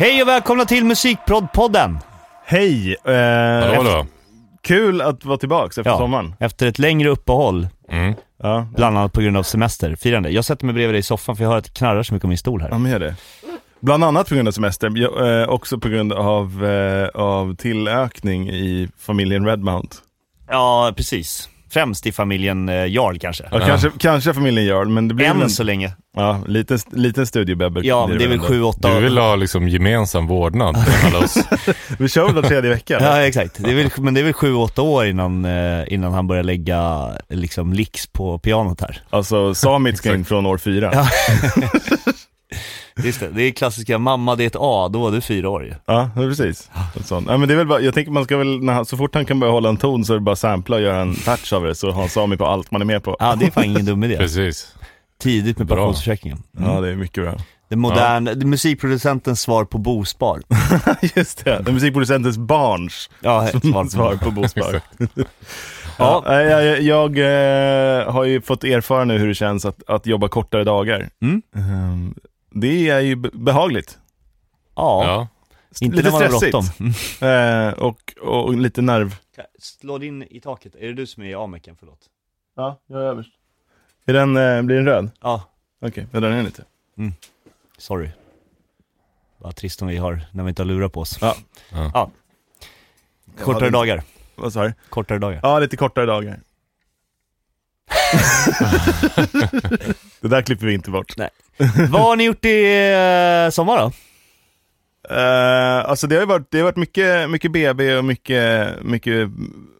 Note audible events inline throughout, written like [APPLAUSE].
Hej och välkomna till Musikprodd-podden! Hej! Eh, Hallå, hallå. Kul att vara tillbaks efter Ja, sommaren. efter ett längre uppehåll, Mm. Ja, bland annat på grund av semesterfirande. Jag sätter mig bredvid dig i soffan för jag hör att det knarrar så mycket om min stol här. ja men gör det. Bland annat på grund av semester, jag, eh, också på grund av, eh, av tillökning i familjen Redmount. Ja, precis. Främst i familjen eh, Jarl kanske. Ja, Kanske, kanske familjen Jarl, men det blir Än en så länge. ja, liten, liten studiebebbe. Ja, det är väl sju, åtta Du vill ha liksom gemensam vårdnad för alla oss. [LAUGHS] Vi kör väl var tredje vecka? eller? Ja, exakt. Det är väl, men det är väl sju, åtta år innan, eh, innan han börjar lägga liksom licks på pianot här. Alltså, Samit ska in från år fyra. [LAUGHS] Just det, det är klassiska mamma det är ett A, då var du fyra år ju. ja precis. Sånt. Ja, men det är väl bara, jag tänker man ska väl, när han, så fort han kan börja hålla en ton så är det bara sampla och göra en touch av det, så har Sami på allt man är med på. Ja, det är fan ingen dum idé. [LAUGHS] Precis. Tidigt med Bra. pensionsförsäkringen. Ja, det är mycket bra. Det moderna, det är musikproducentens svar på bospar. [LAUGHS] Just det, är musikproducentens barns Ja, ett svar på svar på bospar. [LAUGHS] Ja. ja, jag jag eh, har ju fått erfara nu hur det känns att, att jobba kortare dagar. Mm. Ehm, det är ju be- behagligt. Ja, Ja. inte lite när man har stressigt. Mm. [LAUGHS] Eh, och, och lite nerv. Slå din i taket, är det du som är i A-mecken? Förlåt. Ja, jag är överst. Är den, eh, blir den röd? Ja, Okej, jag drar ner lite. sorry. Vad trist om vi har, när vi inte har lurat på oss. Ja. Ja. Kortare Ja, dagar, Vad sa du? kortare dagar. Ja, lite kortare dagar. [LAUGHS] det där klipper vi inte bort. Vad har ni gjort i eh, sommar då? Uh, alltså det har ju varit, det har varit mycket, mycket BB och mycket, mycket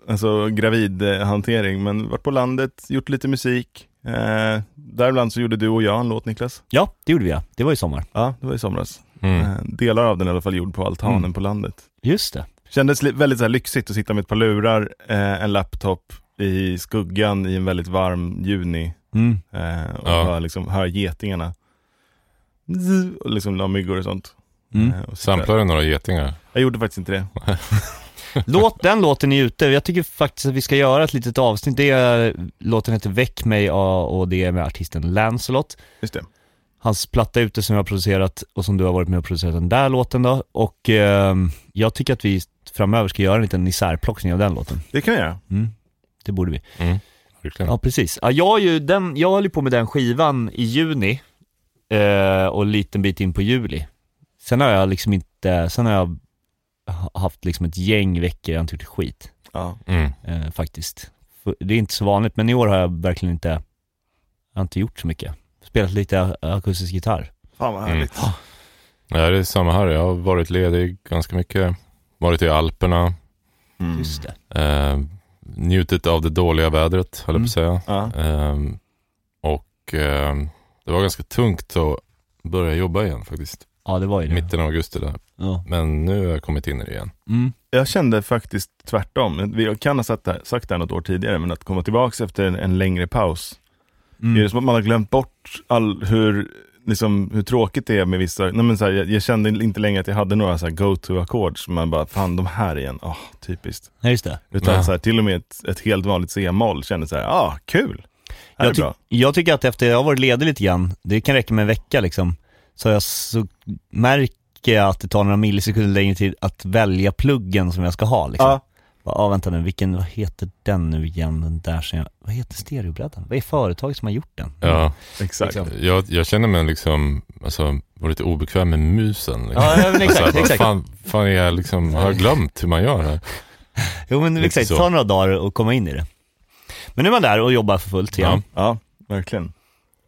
alltså, gravidhantering, men varit på landet, gjort lite musik. Uh, däribland så gjorde du och jag en låt Niklas. Ja, det gjorde vi ja. Det var i sommar. Ja, det var i somras. Mm. Eh, delar av den i alla fall gjord på altanen Mm. på landet. Just det. Kändes väldigt så här, lyxigt att sitta med ett par lurar, eh, en laptop i skuggan i en väldigt varm juni Mm. och Ja. höra liksom, hör getingarna. Zzz, Och liksom la myggor och sånt. Mm. Eh, och Samplar du några getingar? Jag gjorde faktiskt inte det. [LAUGHS] Låt, den låten är ute. Jag tycker faktiskt att vi ska göra ett litet avsnitt. Det är, låten heter Väck mig och det är med artisten Lancelot. Just det. Hans platta är ute som jag har producerat och som du har varit med och producerat den där låten då. Och ehm, jag tycker att vi framöver ska göra en liten isärplockning av den låten. Det kan jag göra. Mm. Det borde vi. Mm. Ja, precis. Ja, jag, har ju den, jag höll ju på med den skivan i juni eh, och en liten bit in på juli. Sen har jag liksom inte, sen har jag ha- haft liksom ett gäng veckor jag inte gjort skit, Ja. Mm. eh, faktiskt. För Det är inte så vanligt, men i år har jag verkligen inte, jag har inte gjort så mycket. Spelat lite akustisk gitarr. Fan vad Mm. härligt. Ja, det är samma här. Jag har varit ledig ganska mycket. Varit i Alperna. Mm. Just det. Eh, njutit av det dåliga vädret, höll jag på att säga. Ja. Ehm, och ehm, det var ganska tungt att börja jobba igen faktiskt. Ja, det var ju det. Mitten av augusti där. Ja. Men nu har jag kommit in i det igen. Mm. Jag kände faktiskt tvärtom. Vi kan ha sagt det, här, sagt det här något år tidigare, men att komma tillbaka efter en, en längre paus. Det är Mm. som att man har glömt bort all, hur, liksom, hur tråkigt det är med vissa, nej men så här, jag, jag kände inte längre att jag hade några go-to-ackord som man bara, fan de här igen, åh, typiskt. Ja, just det. Utan Ja. så här, till och med ett, ett helt vanligt C-moll kände så här, ah, kul! Jag, ty- jag tycker att efter jag har varit ledig lite grann, det kan räcka med en vecka liksom, så, jag, så märker jag att det tar några millisekunder längre tid att välja pluggen som jag ska ha liksom. Ja, Ja, ah, vänta nu, vilken, vad heter den nu igen, den där som jag, vad heter stereobrädan? Vad är företaget som har gjort den? Ja, exakt. Liksom. jag, jag känner mig liksom, alltså, var lite obekväm med musen. Liksom. Ja, ja, men exakt, Alltså, exakt. Fan, fan är jag liksom, har jag glömt hur man gör här? Jo men exakt, tar några dagar att komma in i det. Men nu är man där och jobbar för fullt igen. Ja, verkligen.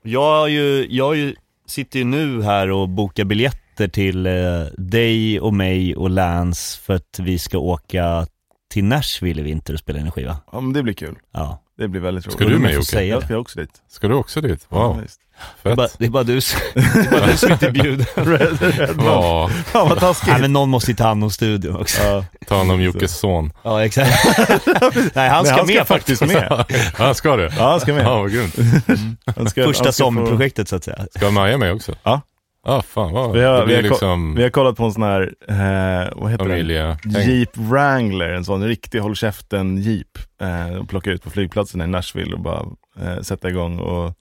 Jag, har ju, jag har ju, sitter ju nu här och bokar biljetter till eh, dig och mig och Lance för att vi ska åka till Nashville i vinter och spela in en skiva. Ja, men det blir kul. Ja. Det blir väldigt roligt. Ska du med Jocke? säga Jag ska också dit. Ska du också dit? Ja, Wow, visst. Det, är bara, det är bara du [LAUGHS] det är bara du som inte är bjuden. [LAUGHS] Ja, Fan vad taskigt. Nej men någon måste ju ta hand om studion också. Ja. ta hand om Jockes son. Ja exakt. [LAUGHS] Nej han ska Nej, med faktiskt. med. Ja, ska du? Ja, han ska med. Ja, vad grymt. Han ska, Första han sommarprojektet så att säga. Ska Maja med också? Ja. Ja, fan vad. Vi har- vi har liksom Vi har kollat på en sån här, eh, vad heter den? familje... Jeep Wrangler, en sån riktig håll käften Jeep. Eh, plocka ut på flygplatsen i Nashville och bara eh, sätta igång och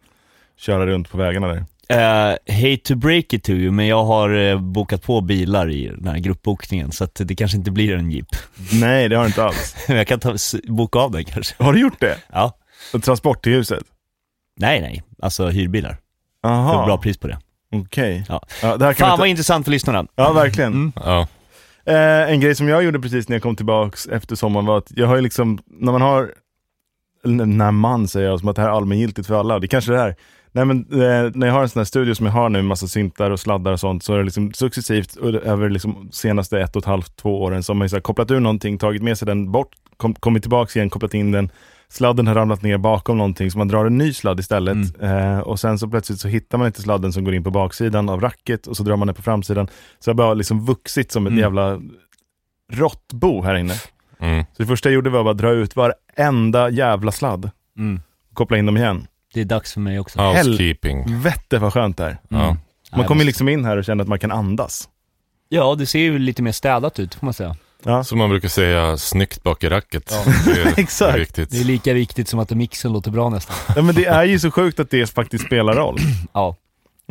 köra runt på vägarna där. Eh, hate to break it to you, men jag har eh, bokat på bilar i den här gruppbokningen, så att det kanske inte blir en jeep. [LAUGHS] Nej, det har du inte alls. Men jag kan ta, boka av den kanske. Har du gjort det? Ja. Och transport till huset? Nej, nej. Alltså hyrbilar. För Aha, bra pris på det. okej. Ja. Ja, det här kan Fan vi vad ta... intressant för lyssnarna. Ja, verkligen. Mm. Ja. Eh, en grej som jag gjorde precis när jag kom tillbaks efter sommaren var att jag har ju liksom, när man har, när man säger jag som att det här är allmängiltigt för alla, det kanske det är. Nej men eh, när jag har en sån här studio som jag har nu, massa syntar och sladdar och sånt, så är det liksom successivt över liksom senaste ett och ett halvt, två åren, har man här kopplat ur någonting, tagit med sig den bort, kom, kommit tillbaks igen, kopplat in den, sladden har ramlat ner bakom någonting, så man drar en ny sladd istället. Eh, och sen så plötsligt så hittar man inte sladden som går in på baksidan av racket och så drar man den på framsidan. Så har bara liksom vuxit som ett Mm. jävla råttbo här inne. Mm. Så det första jag gjorde var bara att dra ut varenda jävla sladd Mm. och koppla in dem igen. Det är dags för mig också. Housekeeping. Vette vad skönt det är. Ja. Mm. Man Nej, kommer liksom in här och känner att man kan andas. Ja, det ser ju lite mer städat ut får man säga. Ja. Som man brukar säga, snyggt bak i racket. Ja. Det är, [LAUGHS] Exakt. Det är viktigt. Det är lika viktigt som att mixen låter bra nästan. ja, men det är ju så sjukt att det faktiskt spelar roll. Ja.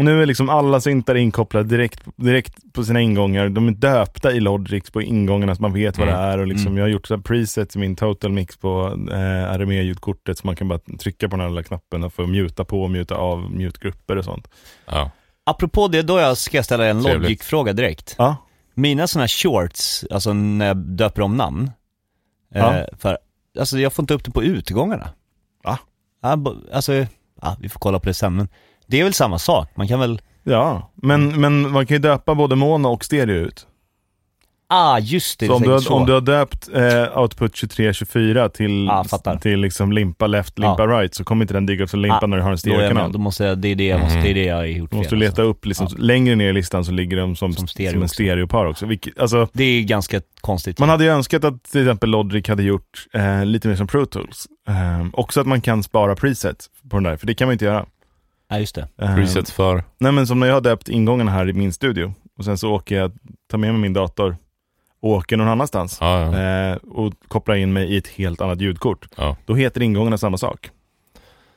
Och nu är liksom alla syntar inkopplade direkt, direkt på sina ingångar. De är döpta i Logix på ingångarna så man vet vad det Mm. är. Och liksom, Mm. Jag har gjort så presets i min total mix på eh, RME-ljudkortet så man kan bara trycka på den här lilla knappen och få muta på och muta av mutgrupper och sånt. Ja. Apropå det, då jag ska jag ställa en. Logic-fråga direkt. Ja, Mina sådana här shorts, alltså när jag döper om namn, Ja. eh, för, alltså jag får inte upp det på utgångarna. Va? Ja, alltså, ja, vi får kolla på det sen, men det är väl samma sak, man kan väl, ja. Men, men man kan ju döpa både mono och stereo ut. ah just det, Så det om du, har, så. om du har döpt eh, output 2324 till, fattar. till liksom limpa left, limpa right så kommer inte den digga upp som limpa Ah, när du har en då, stereokanal. då måste jag, det är det jag måste, det är det jag har gjort Du måste fel, leta alltså. upp, liksom, längre ner i listan så ligger de som, Som som, stereo en också. stereopar också. Vilket, alltså, Det är ganska konstigt. man hade ju önskat att till exempel Logic hade gjort eh, lite mer som Pro Tools. Eh, också att man kan spara preset på den där, för det kan man inte göra. Ja, just det. Eh, Preset för. Nej men som när jag har döpt ingångarna här i min studio och sen så åker jag, tar med mig min dator och åker någon annanstans. Ja, ja. Eh, och kopplar in mig i ett helt annat ljudkort. ja. Då heter ingångarna samma sak.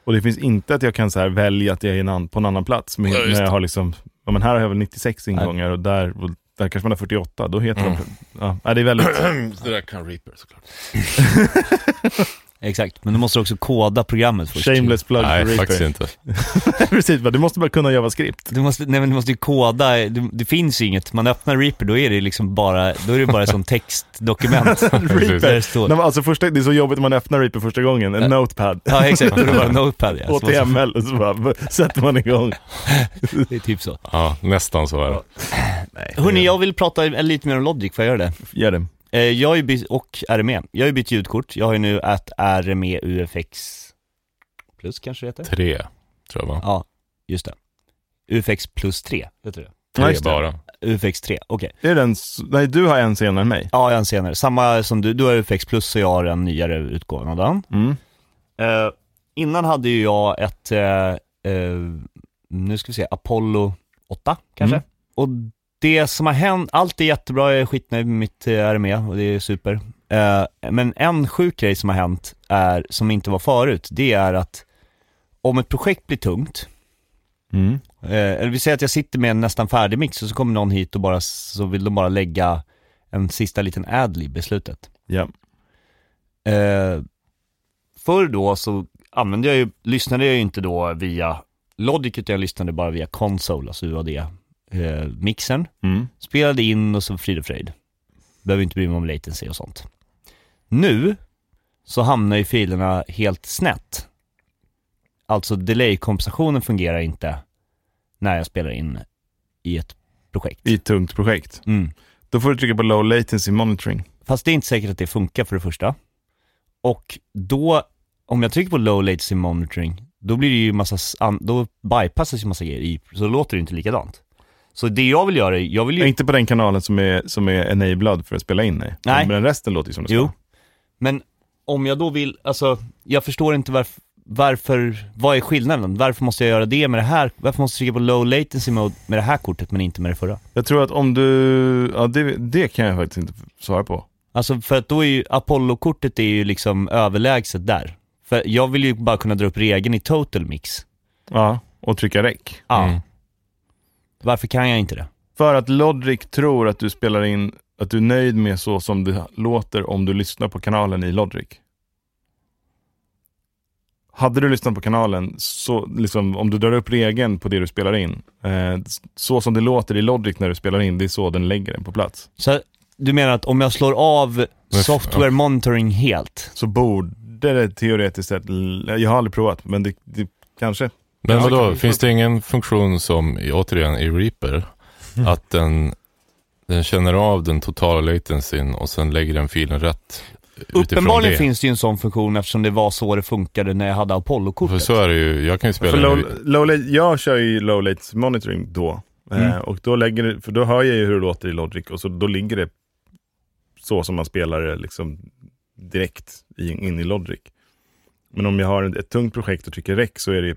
Och det finns inte att jag kan så här välja att jag är en på en annan plats. Men Ja, just när jag det. har liksom, ja men här har jag väl 96 ingångar och där, och där kanske man har 48. Då heter Mm. de, ja, nej, det är väldigt, [CLEARS THROAT] det där kan Reaper såklart. [LAUGHS] Exakt, men du måste också koda programmet först. shameless plug Nej, för faktiskt Reaper. inte. [LAUGHS] Precis, du måste bara kunna JavaScript. Du måste, nej men du måste ju koda, det, det finns ju inget, man öppnar Reaper, då är det liksom bara, då är det bara som textdokument. [LAUGHS] Det står. Nej, alltså första, det är så jobbigt när man öppnar Reaper första gången, en notepad. Ja exakt, då är det bara Notepad ja. [LAUGHS] HTML och så bara sätter man igång. Det är typ så. Ja, nästan så är det. Nej, Hörni, jag vill prata lite mer om Logic, får jag göra det? Gör det. Eh, Jag har ju bytt, och RME, jag har ju bytt ljudkort, jag har ju nu ett RME UFX Plus kanske det heter? Tre, tror jag va? Ja, just det. UFX plus 3, heter det? Ja, Tre det. bara. UFX 3, okej. Är den, nej du har en senare än mig. Ja, jag har en senare. Samma som du, du har UFX plus och jag har en nyare utgåva av den. Mm. Eh, innan hade ju jag ett, eh, eh, nu ska vi se, Apollo 8 kanske. Mm. Och det som har hänt, allt är jättebra, jag är skitnöjd med mitt eh, RME och det är super. Eh, men en sjuk grej som har hänt är, som inte var förut, det är att om ett projekt blir tungt, Mm. eh, eller vi säger att jag sitter med en nästan färdig mix och så kommer någon hit och bara, så vill de bara lägga en sista liten adlib i slutet. Ja. Eh, förr då så använde jag ju, lyssnade jag ju inte då via Logic utan jag lyssnade bara via Console, alltså UAD-mixern. Mm. Spelade in och så frid och fröjd. Behöver inte bry mig om latency och sånt. Nu så hamnar ju filerna helt snett. Alltså delay-kompensationen fungerar inte när jag spelar in i ett projekt. I ett tungt projekt. Mm. Då får du trycka på low latency monitoring. Fast det är inte säkert att det funkar för det första. Och då, om jag trycker på low latency monitoring, då blir det ju massa, då bypassas ju massa grejer i, så då låter det inte likadant. Så det jag vill göra, jag vill ju, Inte på den kanalen som är, som är enablad för att spela in, nej. Nej. Men resten låter ju som det ska. jo. Men om jag då vill, alltså, jag förstår inte varför, varför, vad är skillnaden? Varför måste jag göra det med det här? Varför måste jag trycka på low latency mode med det här kortet men inte med det förra? Jag tror att om du, ja det, det kan jag faktiskt inte svara på. Alltså för att då är ju Apollo-kortet är ju liksom överlägset där. För jag vill ju bara kunna dra upp regeln i total mix. Ja, och trycka räck. Ja. Mm. Varför kan jag inte det? För att Logic tror att du spelar in, att du är nöjd med så som det låter om du lyssnar på kanalen i Logic. Hade du lyssnat på kanalen, så liksom, om du drar upp regeln på det du spelar in, eh, så som det låter i Logic när du spelar in, det är så den lägger den på plats. Så du menar att om jag slår av software monitoring helt, Så borde det teoretiskt sett, jag har aldrig provat, men det, det kanske. Men Ja, vadå, kan- finns det ingen funktion som, i- återigen, i Reaper, Mm. att den, den känner av den totala latencyn och sen lägger den filen rätt uppenbarligen det? finns det ju en sån funktion eftersom det var så det funkade när jag hade För Apollo-kortet. så är det ju, jag kan ju För spela low, low, late- jag kör ju low latency monitoring då. Eh, Mm. och då lägger för då hör jag ju hur det låter i Logic och så, då ligger det så som man spelar det liksom direkt in i Logic. Men om jag har ett, ett tungt projekt och trycker rec så är det ju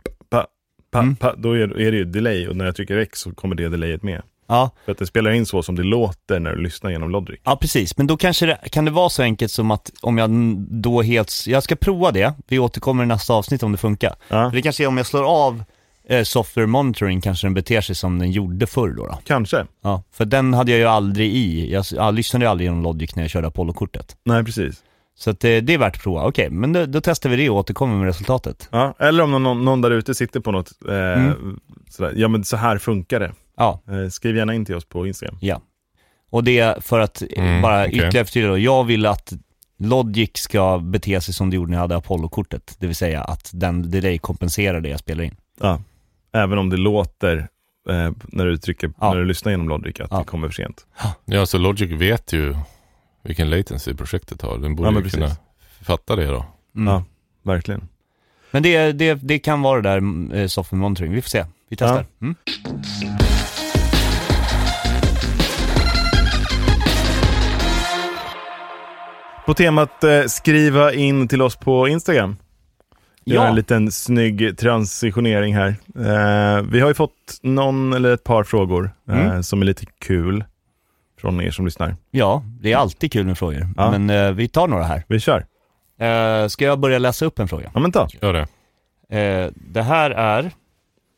pa, Mm. pa, då är, är det ju delay och när jag trycker rec så kommer det delayet med. Ja, För att det spelar in så som det låter när du lyssnar genom Logic. ja, precis. Men då kanske det, kan det vara så enkelt som att om jag då helt, jag ska prova det, vi återkommer i nästa avsnitt om det funkar. Ja, För det kanske är om jag slår av eh, software monitoring kanske den beter sig som den gjorde förr då, då. kanske. Ja, för den hade jag ju aldrig i. Jag, jag lyssnade ju aldrig genom Logic när jag körde Apollo-kortet. Nej, precis. Så att eh, det är värt att prova. Okej, men då, då testar vi det och återkommer med resultatet. Ja, eller om någon, någon där ute sitter på något, eh, Mm. sådär, ja men så här funkar det. Ja, Eh, skriv gärna in till oss på Instagram. ja. Och det är för att eh, Mm, bara okej. ytterligare förtydliga då. Jag vill att Logic ska bete sig som det gjorde när jag hade Apollo-kortet. Det vill säga att den delay kompenserar det jag spelar in. Ja. Även om det låter eh, när du trycker, Ja. när du lyssnar genom Logic att Ja. det kommer för sent. Ja, så Logic vet ju vilken latency projektet har. Den borde Ja, ju precis. kunna fatta det då. Mm. Ja, verkligen. Men det, det, det kan vara det där mm, eh, software monitoring. Vi får se. Vi testar. Mm. På temat eh, skriva in till oss på Instagram. Gör Ja. en liten snygg transitionering här. Eh, vi har ju fått någon eller ett par frågor eh, Mm. som är lite kul från er som lyssnar. Ja, det är alltid kul med frågor. Ja. Men eh, vi tar några här. Vi kör. Eh, ska jag börja läsa upp en fråga? Ja men ta. Gör det. Eh, det här är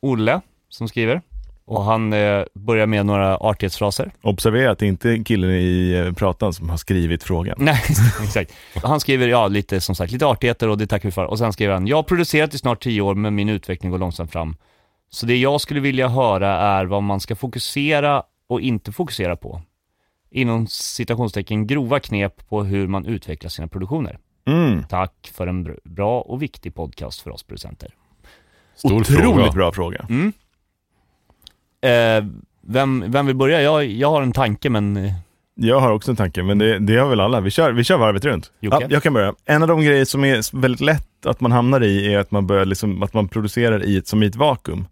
Olle som skriver. Och han eh, börjar med några artighetsfraser. Observera att det inte är killen i eh, pratan som har skrivit frågan. [LAUGHS] Nej, exakt. Han skriver, ja, lite som sagt, lite artigheter och det tackar vi för. Och sen skriver han, jag har producerat i snart tio år men min utveckling går långsamt fram. Så det jag skulle vilja höra är vad man ska fokusera och inte fokusera på. Inom citationstecken grova knep på hur man utvecklar sina produktioner. Mm. Tack för en br- bra och viktig podcast för oss producenter. Stor Otroligt fråga. bra fråga. Mm. Eh, vem, vem vill börja? Jag, jag har en tanke men... eh, Jag har också en tanke, men det, det har väl alla. Vi kör, vi kör varvet runt. Jocke? Ja, jag kan börja. En av de grejer som är väldigt lätt att man hamnar i är att man börjar liksom, att man producerar i ett, som i ett vakuum.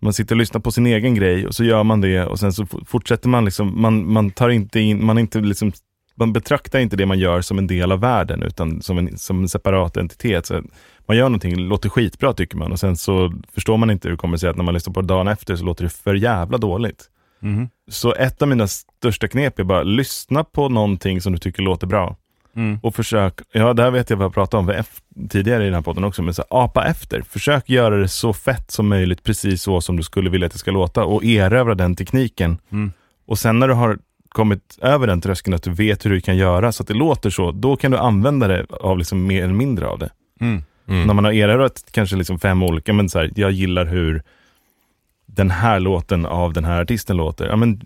Man sitter och lyssnar på sin egen grej och så gör man det och sen så fortsätter man liksom, man, man tar inte in, man inte liksom, man betraktar inte det man gör som en del av världen utan som en, som en separat entitet. Så man gör någonting, låter skitbra tycker man och sen så förstår man inte hur det kommer sig att när man lyssnar på det dagen efter så låter det för jävla dåligt. mhm. Så ett av mina största knep är bara lyssna på någonting som du tycker låter bra. Mm. Och försök, ja det här vet jag vad jag pratade om tidigare i den här podden också, men så här, apa efter. Försök göra det så fett som möjligt, precis så som du skulle vilja att det ska låta och erövra den tekniken. Mm. Och sen när du har kommit över den tröskeln, att du vet hur du kan göra så att det låter så, då kan du använda det av liksom mer eller mindre av det. Mm. Mm. När man har erövrat kanske liksom fem olika, men så här, jag gillar hur den här låten av den här artisten låter. Ja, men,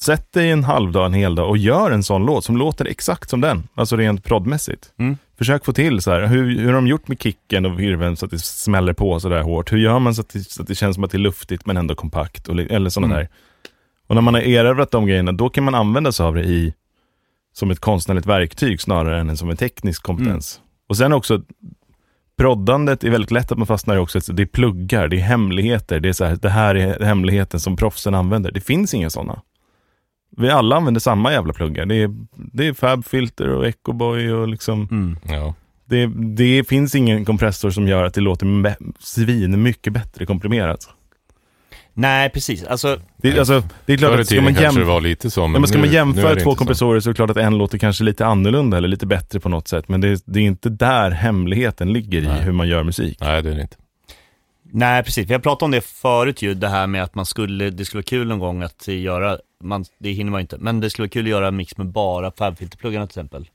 sätt dig en halvdag, en hel dag och gör en sån låt som låter exakt som den. Alltså rent proddmässigt. Mm. Försök få till så här, hur, hur har de gjort med kicken och virveln så att det smäller på så där hårt? Hur gör man så att det, så att det känns som att det är luftigt men ändå kompakt? Och, eller sådana Mm. där. Och när man har erövrat de grejerna, då kan man använda sig av det i som ett konstnärligt verktyg snarare än som en teknisk kompetens. Och sen också, proddandet är väldigt lätt att man fastnar i också, det är pluggar, det är hemligheter, det är så här, det här är hemligheten som proffsen använder. Det finns inga sådana. Vi alla använder samma jävla pluggar. Det är, det är Fabfilter och Echoboy och liksom, Mm. Ja. det, det finns ingen kompressor som gör att det låter svin mycket bättre komprimerat. Nej, precis. Alltså, Det, Nej. alltså, det är klart Förr i att ska man, kanske jäm- det var lite så, men, ja, men ska nu, man jämföra två inte så. kompressorer så är det klart att en låter kanske lite annorlunda eller lite bättre på något sätt. Men det, det är inte där hemligheten ligger i Nej. hur man gör musik. Nej, det är det inte. Nej, precis. Vi har pratat om det förut ju, det här med att man skulle, det skulle vara kul någon gång att göra, man, det hinner man inte, men det skulle vara kul att göra en mix med bara fabfilterpluggarna till exempel.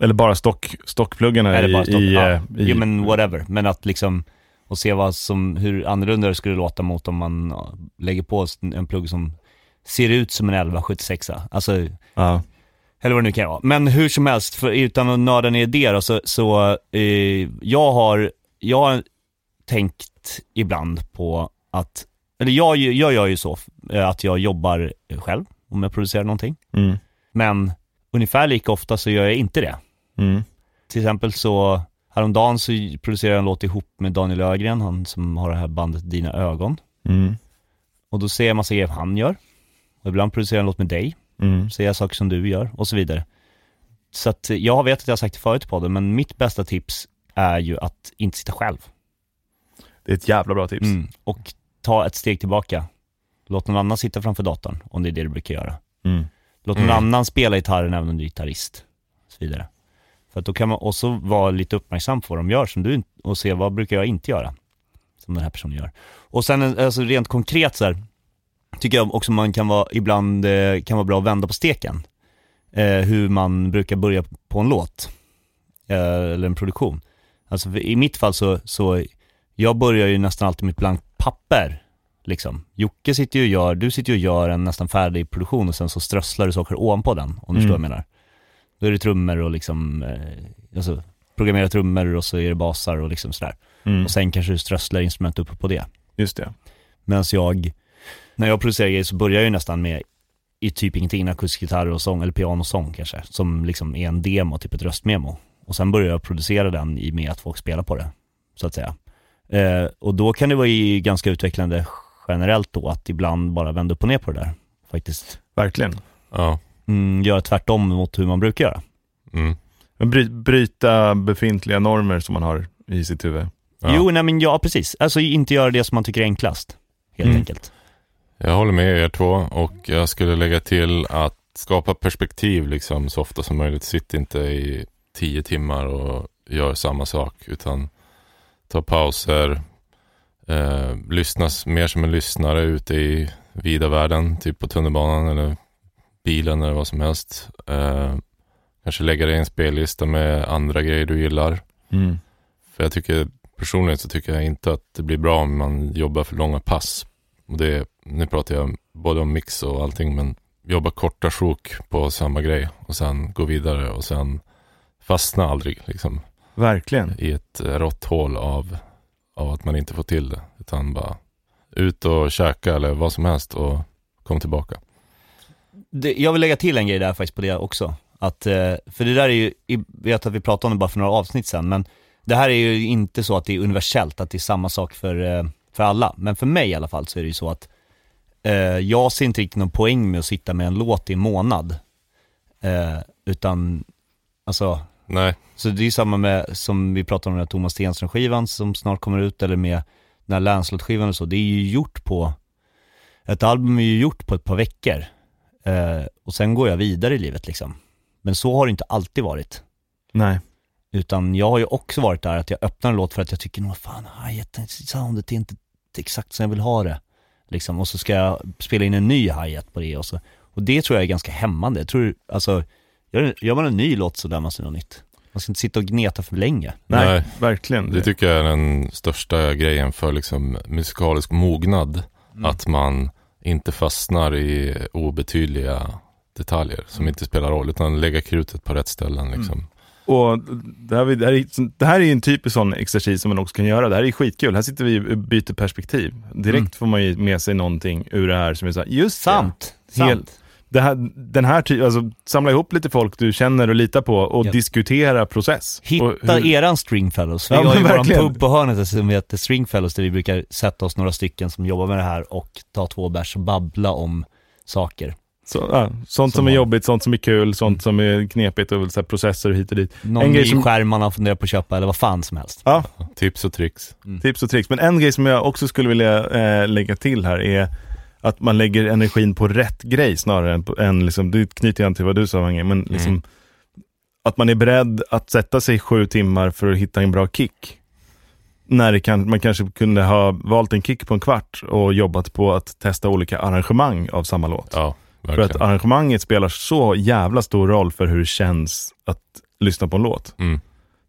Eller bara stock, stockpluggarna Eller bara i, stopp, i, ja. eh, i Jo men whatever, men att liksom, och se vad som, hur annorlunda det skulle låta mot om man lägger på en plugg som ser ut som en 1176 Alltså, ja. eller vad det nu kan vara. Men hur som helst, för, utan att nörda ner det då, så, så eh, jag har, jag har tänkt ibland på att, eller jag, jag gör ju så, att jag jobbar själv om jag producerar någonting. Mm. Men ungefär lika ofta så gör jag inte det. Mm. Till exempel så, häromdagen så producerade jag en låt ihop med Daniel Ögren, han som har det här bandet Dina Ögon. Mm. Och då ser jag massa grejer han gör. Och ibland producerar jag en låt med dig, Mm. ser jag saker som du gör och så vidare. Så att jag vet att jag har sagt det förut på det, men mitt bästa tips är ju att inte sitta själv. Det är ett jävla bra tips. Mm. Och ta ett steg tillbaka. Låt någon annan sitta framför datorn, om det är det du brukar göra. Mm. Låt någon Mm. annan spela gitarren även om du är gitarrist. Och så vidare. För att då kan man också vara lite uppmärksam på vad de gör som du och se vad brukar jag inte göra. Som den här personen gör. Och sen alltså rent konkret så här, tycker jag också man kan vara, ibland eh, kan vara bra att vända på steken. Eh, hur man brukar börja på en låt. Eh, eller en produktion. Alltså i mitt fall så, så, jag börjar ju nästan alltid med ett blankt papper. Liksom. Jocke sitter ju och gör, du sitter ju och gör en nästan färdig produktion och sen så strösslar du saker ovanpå den, om du förstår vad jag menar. Då är det trummor och liksom, eh, alltså programmera trummor och så är det basar och liksom sådär. Mm. Och sen kanske du strösslar instrument uppe på det. Just det. Medan jag, när jag producerar grejer så börjar jag ju nästan med i typ ingenting, en akustisk gitarr och sång, eller piano och sång kanske, som liksom är en demo, typ ett röstmemo. Och sen börjar jag producera den i med att folk spelar på det, så att säga. Eh, och då kan det vara i ganska utvecklande generellt då, att ibland bara vända upp och ner på det där, faktiskt. Verkligen. Ja. Mm, göra tvärtom mot hur man brukar göra. Mm. Men bry, bryta befintliga normer som man har i sitt huvud. Ja. Jo, nej men ja, precis. Alltså inte göra det som man tycker är enklast, helt Mm. enkelt. Jag håller med er två och jag skulle lägga till att skapa perspektiv liksom så ofta som möjligt. Sitt inte i tio timmar och gör samma sak utan ta pauser, eh, lyssna s- mer som en lyssnare ute i vida världen, typ på tunnelbanan eller bilen eller vad som helst. Eh, kanske lägga dig i en spellista med andra grejer du gillar. Mm. För jag tycker personligen så tycker jag inte att det blir bra om man jobbar för långa pass. Och det, nu pratar jag både om mix och allting men jobba korta sjok på samma grej och sen gå vidare och sen fastna aldrig liksom Verkligen. i ett eh, rått hål av, av att man inte får till det. Utan bara ut och käka eller vad som helst och kom tillbaka. Det, jag vill lägga till en grej där faktiskt på det också. Att, eh, för det där är ju, jag vet att vi pratade om det bara för några avsnitt sedan, men det här är ju inte så att det är universellt, att det är samma sak för, eh, för alla. Men för mig i alla fall så är det ju så att eh, jag ser inte riktigt någon poäng med att sitta med en låt i en månad. Eh, utan, alltså, Nej, så det är ju samma med, som vi pratade om den här Thomas Stenström-skivan som snart kommer ut, eller med den här Lancelot-skivan och så. Det är ju gjort på, ett album är ju gjort på ett par veckor. Eh, och sen går jag vidare i livet liksom. Men så har det inte alltid varit. Nej. Utan jag har ju också varit där att jag öppnar en låt för att jag tycker, vad fan, hi-haten, soundet är inte exakt som jag vill ha det. Liksom, och så ska jag spela in en ny hi-hat på det och så. Och det tror jag är ganska hämmande. Jag tror, alltså, gör, gör man en ny låt så lär man sig något nytt. Man ska inte sitta och gneta för länge. Nej, Nej. verkligen. det tycker jag är den största grejen för liksom musikalisk mognad. Mm. Att man inte fastnar i obetydliga detaljer som inte spelar roll utan lägga krutet på rätt ställen liksom. Och det här, det, här är, det här är en typisk sån exercis som man också kan göra. Det här är skitkul. Här sitter vi och byter perspektiv. Direkt Mm. får man ju med sig någonting ur det här som är så här, just. Sant, sant. Helt- här, den här typen, alltså samla ihop lite folk du känner och litar på och Ja. diskutera process. Hitta hur- eran Stringfellows. Vi Ja, har ju men våran verkligen. pub på hörnet som heter Stringfellows där vi brukar sätta oss några stycken som jobbar med det här och ta två bärs och babbla om saker. Så, ja, sånt som, Som är har- jobbigt, sånt som är kul, sånt som är knepigt och så här, processer hit och dit. Någon En grej ny som- skärm man har funderat på att köpa eller vad fan som helst. Ja, Tips och tricks. tips och tricks. Men en grej som jag också skulle vilja eh, lägga till här är att man lägger energin på rätt grej snarare än, på, än liksom, det knyter an till vad du sa Mange, men liksom att man är beredd att sätta sig sju timmar för att hitta en bra kick. när kan, man kanske kunde ha valt en kick på en kvart och jobbat på att testa olika arrangemang av samma låt. Ja, För att arrangemanget spelar så jävla stor roll för hur det känns att lyssna på en låt. Mm.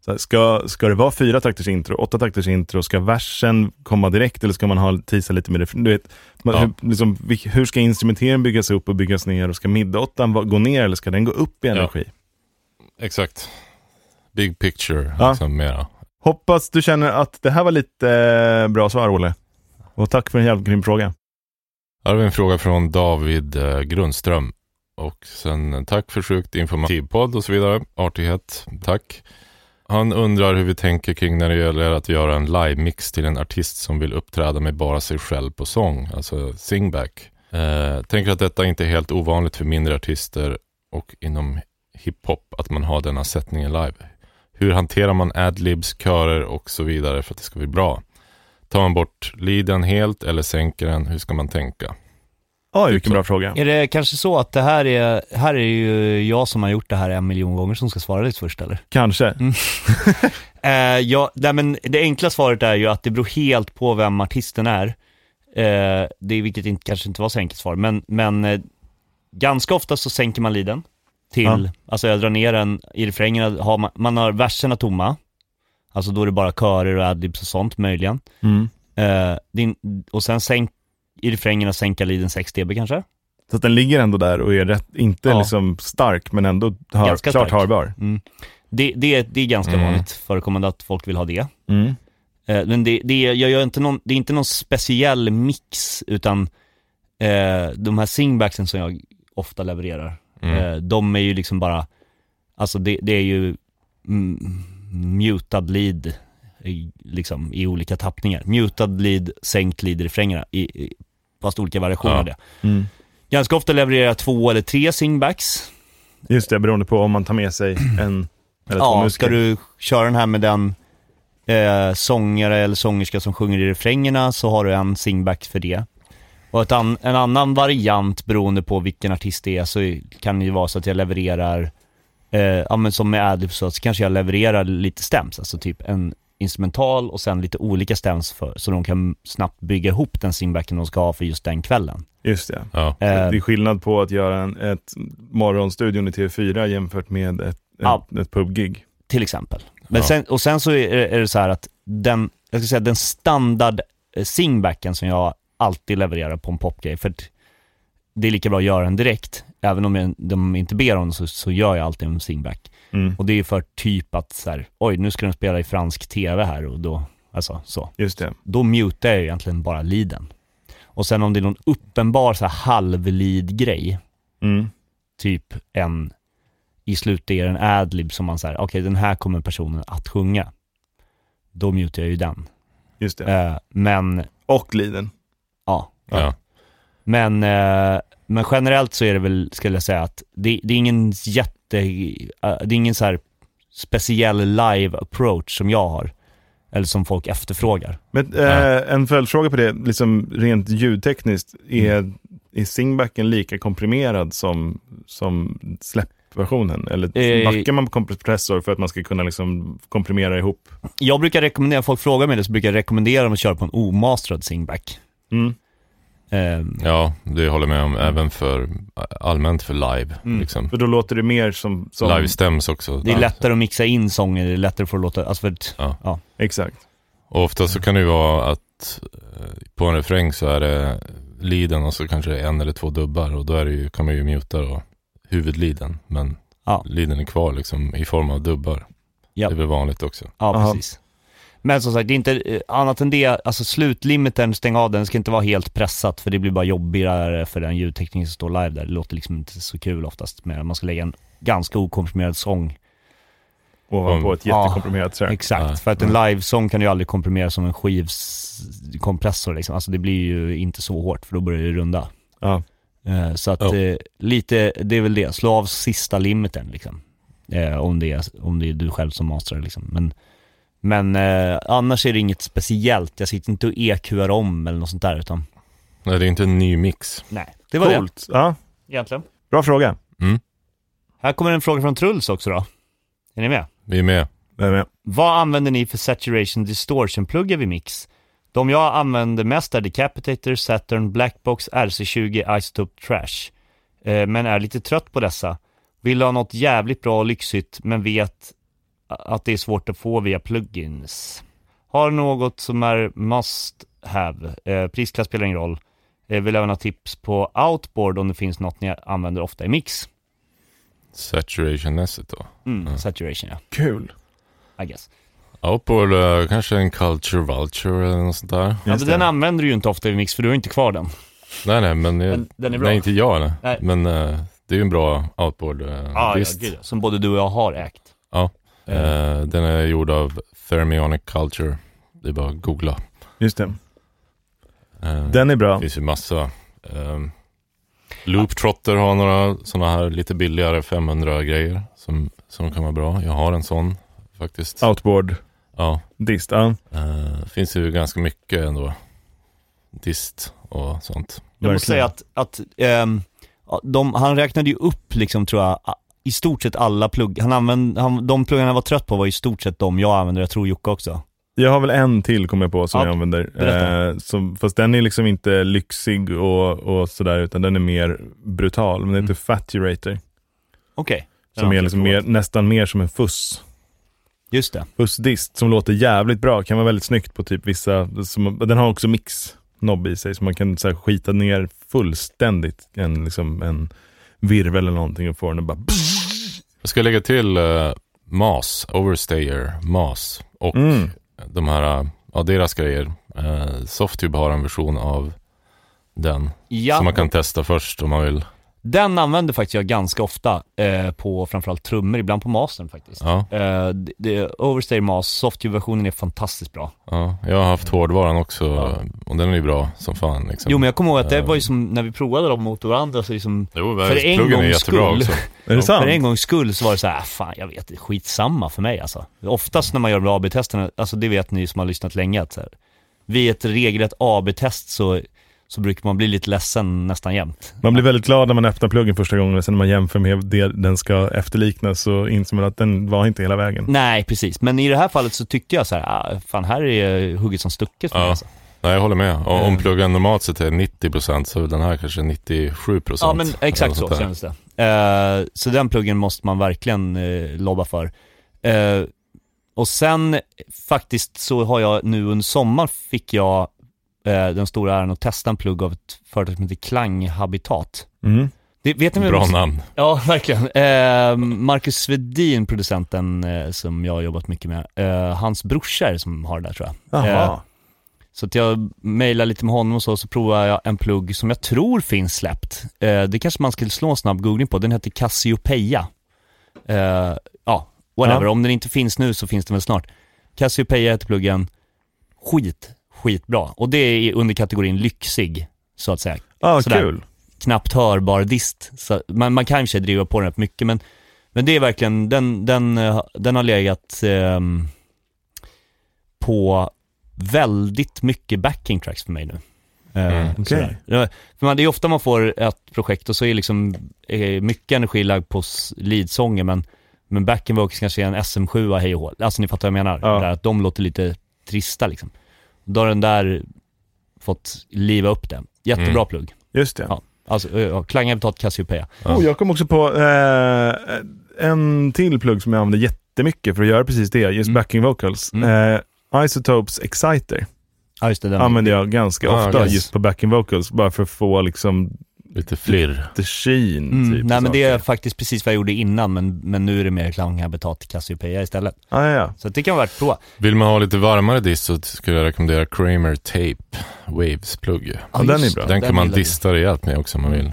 Så ska, ska det vara fyra takters intro, åtta takters intro, ska versen komma direkt eller ska man ha tisa lite med det? Du vet, man, Ja. hur, liksom, hur ska instrumenteringen byggas upp och byggas ner? Och ska midåttan va- gå ner eller ska den gå upp i Ja. energi? Exakt. Big picture, Ja. liksom mera. Hoppas du känner att det här var lite eh, bra svar, Olle. Och tack för en jävligt grym fråga. Här har vi en fråga från David eh, Grundström. Och sen eh, tack för sjukt informativ podd och så vidare. Artighet, tack. Han undrar hur vi tänker kring när det gäller att göra en live-mix till en artist som vill uppträda med bara sig själv på sång, alltså singback. Eh, tänker att detta inte är helt ovanligt för mindre artister och inom hiphop att man har denna sättningen live. Hur hanterar man adlibs, körer och så vidare för att det ska bli bra? Tar man bort leaden helt eller sänker den? Hur ska man tänka? Oj, vilken bra fråga. Är det kanske så att det här är, här är ju jag som har gjort det här en miljon gånger som ska svara lite först eller? Kanske. [LAUGHS] Eh, ja, nej, men det enkla svaret är ju att det beror helt på vem artisten är. Eh, det är vilket inte, kanske inte var så enkelt svar, men, men eh, ganska ofta så sänker man leaden till, Ja. alltså jag drar ner den i refrängerna, har man, man har verserna tomma, alltså då är det bara körer och adlibs och sånt möjligen. Mm. Eh, din, och sen sänk, i refrängerna sänka leaden 6 dB kanske. Så att den ligger ändå där och är rätt, inte Ja. liksom stark, men ändå hör, Ganska klart stark. hörbar. Mm. Det, det, det är ganska Mm. vanligt förekommande att folk vill ha det. Mm. Eh, men det, det, är- jag gör inte någon, det är inte någon speciell mix, utan eh, de här singbacksen som jag ofta levererar, Mm. eh, de är ju liksom bara, alltså det, det är ju mutad lead liksom, i olika tappningar. Mutad lead, sänkt lead i refrängerna, i, i, fast olika variationer Ja. av det. Mm. Ganska ofta levererar jag två eller tre singbacks. Just det, beroende på om man tar med sig [CLEARS THROAT] en eller två Ja, musiker. ska du köra den här med den eh, sångare eller sångerska som sjunger i refrängerna så har du en singback för det. Och ett an, en annan variant beroende på vilken artist det är så kan det ju vara så att jag levererar, eh, ja men som med adlibs så kanske jag levererar lite stems, alltså typ en instrumental och sen lite olika stems för, så de kan snabbt bygga ihop den singbacken de ska ha för just den kvällen. Just det. Ja. Eh, Det är skillnad på att göra en, ett morgonstudion i TV4 jämfört med ett, Ja. ett, ett pubgig. Till exempel. Men Ja. sen, och sen så är, det- är det så här att den, jag ska säga den standard eh, singbacken som jag alltid levererar på en popgrej, för det är lika bra att göra den direkt. Även om jag, de inte ber om det så, så gör jag alltid en singback. Mm. Och det är för typ att så här, oj nu ska den spela i fransk TV här och då, alltså så. Just det. Då mutar jag egentligen bara leaden. Och sen om det är någon uppenbar så här halv lead grej Mm. typ en, i slutet är det en adlib som man säger, okej den här kommer personen att sjunga. Då mutar jag ju den. Just det. Eh, men, Och liden. ja. Ja. Men, eh, men generellt så är det väl, skulle jag säga att det, det är ingen jätte, eh, det är ingen så speciell live approach som jag har. Eller som folk efterfrågar. Men eh, en följdfråga på det, liksom rent ljudtekniskt. Är, Mm. är singbacken lika komprimerad som, som släppversionen? Eller Eh, backar man på kompressor för att man ska kunna liksom komprimera ihop? Jag brukar rekommendera, folk frågar mig det, så brukar jag rekommendera dem att köra på en omasterad singback. Mm. Eh, ja, det håller jag med om. Även för allmänt för live. Mm. Liksom. För då låter det mer som... som Live stäms också. det är lättare att mixa in sånger, det är lättare för att låta, alltså för att, Ja. ja. Exakt. Och ofta så kan det ju vara att eh, på en refräng så är det leaden och så kanske det är en eller två dubbar och då är det ju, kan man ju muta då huvudleaden. Men Ja. leaden är kvar liksom i form av dubbar. Ja. Det är väl vanligt också. Ja, Aha. Men som sagt, det är inte, eh, annat än det, alltså slutlimiten, stäng av den, ska inte vara helt pressat för det blir bara jobbigare för den ljudtekniken som står live där. Det låter liksom inte så kul oftast med man ska lägga en ganska okomprimerad sång. Ovanpå Mm. ett jättekomprimerat track. Exakt, Nej. för att en livesång kan ju aldrig komprimeras som en skivskompressor liksom. Alltså det blir ju inte så hårt för då börjar det runda. Ja. Eh, Så att Ja. eh, lite, det är väl det, slå av sista limiten liksom. Om, det är, om det är du själv som masterar liksom. Men, men eh, annars är det inget speciellt, jag sitter inte och EQar om eller något sånt där utan Nej, det är inte en ny mix. Nej, det var Coolt. Ja, det egentligen. bra fråga. Mm. Här kommer en fråga från Truls också då. Är ni med? Vi är med. Jag är med. Vad använder ni för saturation distortion-pluggar vid mix? De jag använder mest är Decapitator, Saturn, Blackbox, RC20, Isotope Trash. Eh, men är lite trött på dessa. Vill ha något jävligt bra och lyxigt, men vet att det är svårt att få via plugins. Har något som är must have. Eh, prisklass spelar ingen roll. Eh, vill även ha tips på outboard om det finns något ni använder ofta i mix. Saturation-mässigt då. Mm, Saturation ja, Kul. I guess. Outboard, eh, kanske en Culture Vulture eller något sånt där. Ja, den använder du ju inte ofta i mix för du har inte kvar den. Nej, nej, men, jag, Men den är bra. nej, inte jag. Nej. Nej. Men eh, det är ju en bra outboard eh, Ja, ja, dist. gud, ja. som både du och jag har ägt. Ja. Eh, Eh, den är gjord av Thermionic Culture. Det är bara att googla. Just det. Eh, Den är bra. Det finns ju massa. Um, Loop Trotter har några sådana här lite billigare 500 grejer som, som kan vara bra. Jag har en sån faktiskt. Outboard, Ja. dist. Ja, Eh, finns ju ganska mycket ändå. Dist och sånt. jag måste säga att, att ja, de, han räknade ju upp liksom tror jag, i stort sett alla plugg. Han använde, han, de pluggarna han var trött på var i stort sett de jag använder, jag tror Jocke också. Jag har väl en till kommer jag på som Ja, jag använder. Eh, som, fast den är liksom inte lyxig och, och sådär, utan den är mer brutal. Men den heter Faturator. Okej. Den Som är liksom mer, nästan mer som en fuss. Just det. Fussdist som låter jävligt bra. Kan vara väldigt snyggt på typ vissa, som, den har också mix knobb i sig. Så man kan så här, skita ner fullständigt en, liksom, en virvel eller någonting och få den att bara... Jag ska lägga till uh, MAS, Overstayer, MAS och Mm. de här, uh, ja deras grejer. Uh, Softube har en version av den. Ja, Som man kan testa först om man vill. Den använder faktiskt jag ganska ofta eh, på framförallt trummor, ibland på mastern faktiskt. Ja, Eh, det, det, Overstay Mas, Softube-versionen är fantastiskt bra. ja. Jag har haft hårdvaran också Ja. och den är ju bra som fan. Liksom. Jo men jag kommer ihåg att det Eh. var ju som, när vi provade dem mot varandra så liksom Jo, för en gångs jättebra skull. också. [LAUGHS] Är det sant? För en gångs skull så var det så här, "Ah, fan jag vet, skitsamma för mig alltså. Oftast när man gör AB-testerna, alltså det vet ni som har lyssnat länge att så här, vid ett regelrätt AB-test så, så brukar man bli lite ledsen nästan jämt. Man blir väldigt glad när man öppnar pluggen första gången och sen när man jämför med det den ska efterlikna så inser man att den var inte hela vägen. Nej precis, men i det här fallet så tyckte jag så här, ah, fan här är hugget som stucket Ja. alltså. Nej, jag håller med. Och om Mm. pluggen normalt sett är 90% så är den här kanske 97%. Ja men exakt så kändes det. Eh, så den pluggen måste man verkligen uh, lobba för. Eh, och sen faktiskt så har jag nu under sommaren fick jag eh, den stora äran att testa en plugg av ett företag som heter Klang Habitat. Mm. Det, vet ni vem- Bra namn. Ja, verkligen. Eh, Marcus Svedin, producenten eh, som jag har jobbat mycket med, eh, hans brorsa är det som har det där tror jag. Jaha. Eh, så att jag mejlar lite med honom och så, så provar jag en plugg som jag tror finns släppt. Eh, det kanske man skulle slå en snabb googling på, den heter Cassiopeia. Eh, ja, whatever, Ja. om den inte finns nu så finns den väl snart. Cassiopeia heter pluggen, skit, skitbra. Och det är under kategorin lyxig, så att säga. ah, sådär. kul. Knappt hörbar dist. Så man, man kan i och för sig driva på den rätt mycket, men, men det är verkligen, den, den, eh, den har legat ehm, på väldigt mycket backing tracks för mig nu. Eh, Mm. Ja, För man, det är ofta man får ett projekt och så är liksom eh, mycket energi lagd på leadsånger men, men backen vocals kanske är en SM7 hej och hå. Alltså ni fattar vad jag menar. Ja. Där, att de låter lite trista liksom. Då har den där fått liva upp det. Jättebra Mm. plugg. Just det. Ja. Alltså, uh, klanghabitat Cassiopeia. Ja. Oh, jag kom också på eh, en till plugg som jag använder jättemycket för att göra precis det, just Mm. backing vocals. Mm. Eh, Isotopes Exciter Ja just det, den. använder jag ganska Ah, ofta yes. just på backing vocals, bara för att få liksom Lite flirr. the sheen. Mm, typ, nej men det är faktiskt precis vad jag gjorde innan men, men nu är det mer klanghabitat Cassiopeia istället. Ah, ja, ja. Så det kan vara värt att prova. Vill man ha lite varmare dist så skulle jag rekommendera Kramer Tape Waves plugg. Ja, den är bra. Den kan man dista rejält med också om man vill.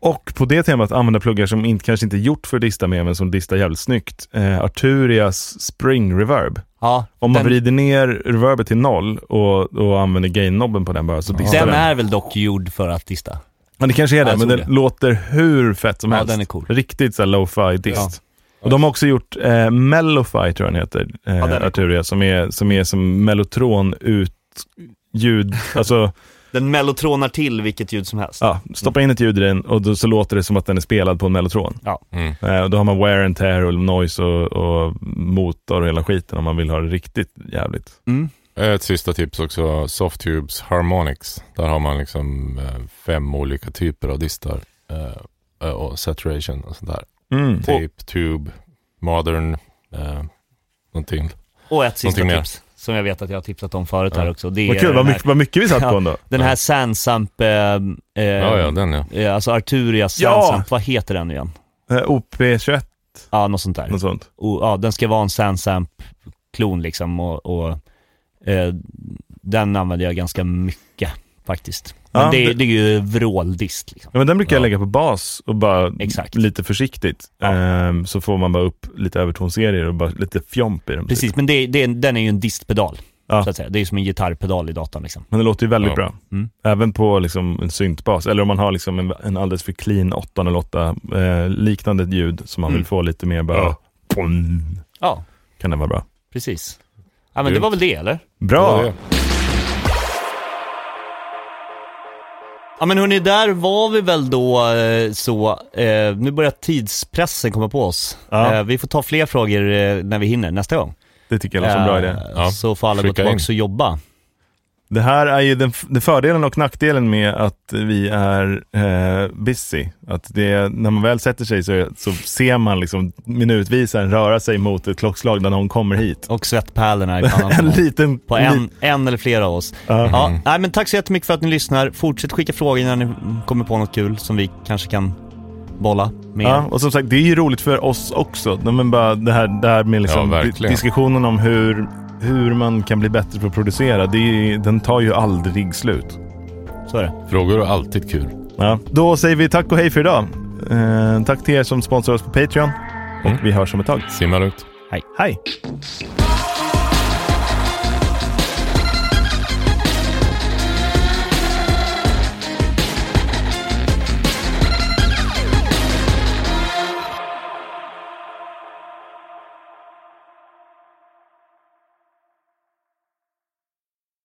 Och på det temat använda pluggar som inte, kanske inte är gjort för att dista med, men som distar jävligt snyggt. Eh, Arturias Spring Reverb. Ja, Om man den, vrider ner reverbet till noll och, och använder gain-nobben på den bara, så distar den den. är väl dock gjord för att dista? Ja, det kanske är det, men den det. låter hur fett som Ja, helst. den är cool. Riktigt så lo-fi dist. Ja. Och de har också gjort eh, Mellofy, tror jag den heter, eh, den är Arturia, som är som, är som mellotron ut ljud, [LAUGHS] alltså Den mellotronar till vilket ljud som helst. Ja, stoppa in ett ljud i den och då så låter det som att den är spelad på en mellotron. Ja. Mm. Eh, och då har man wear and tear och noise och, och motor och hela skiten om man vill ha det riktigt jävligt. Mm. Ett sista tips också, Softtubes Harmonics. Där har man liksom eh, fem olika typer av distar. Eh, och saturation och sånt där. Mm. Tape, tube, modern, eh, någonting. Och ett sista Någonting mer. tips, som jag vet att jag har tipsat om förut Ja. här också. Det Vad kul, vad mycket, vad mycket vi satt Ja. på ändå. [LAUGHS] den här Sansamp, eh, eh, Ja, ja, den ja. eh, alltså Arturias Ja! Sansamp, vad heter den igen? Eh, OP21, Ja, något sånt där. något sånt. Och, ja, den ska vara en Sansamp-klon liksom och, och eh, den använder jag ganska mycket faktiskt. Men Ja, det, det- det är ju vråldist liksom. Ja, men den brukar jag Ja. lägga på bas och bara Exakt. lite försiktigt. Ja. Ehm, så får man bara upp lite övertonserier och bara lite fjomp i den. typ. Precis, men det, det, den är ju en distpedal. Ja. Så att säga. Det är som en gitarrpedal i datorn liksom. Men det låter ju väldigt Ja. bra. Mm. Även på liksom en syntbas, eller om man har liksom en, en alldeles för clean 808 eh, liknande ljud som man Mm. vill få lite mer bara, Ja. pom, Ja, kan det vara bra. precis. Ja men det var väl det eller? Bra! Ja, Ja men hörni, där var vi väl då eh, så, eh, nu börjar tidspressen komma på oss. Ja. Eh, vi får ta fler frågor eh, när vi hinner nästa gång. Det tycker jag låter som en bra idé. Eh, Ja, Så får alla gå skicka tillbaka in. och jobba. Det här är ju den, den fördelen och nackdelen med att vi är eh, busy. Att det, när man väl sätter sig så, så ser man liksom minutvisaren röra sig mot ett klockslag när någon kommer hit. Och svettpärlorna i pannan. [LAUGHS] en liten... på en, en eller flera av oss. Ja. Ja, Mm. nej men tack så jättemycket för att ni lyssnar. Fortsätt skicka frågor när ni kommer på något kul som vi kanske kan bolla med. Ja, och som sagt, det är ju roligt för oss också. Men bara det här, det här med liksom Ja, diskussionen om hur, hur man kan bli bättre på att producera. Det är, den tar ju aldrig slut. Så är det. Frågor är alltid kul. Ja. Då säger vi tack och hej för idag. Eh, tack till er som sponsrar oss på Patreon. Och Mm. vi hörs om ett tag. Simma lugnt. Hej!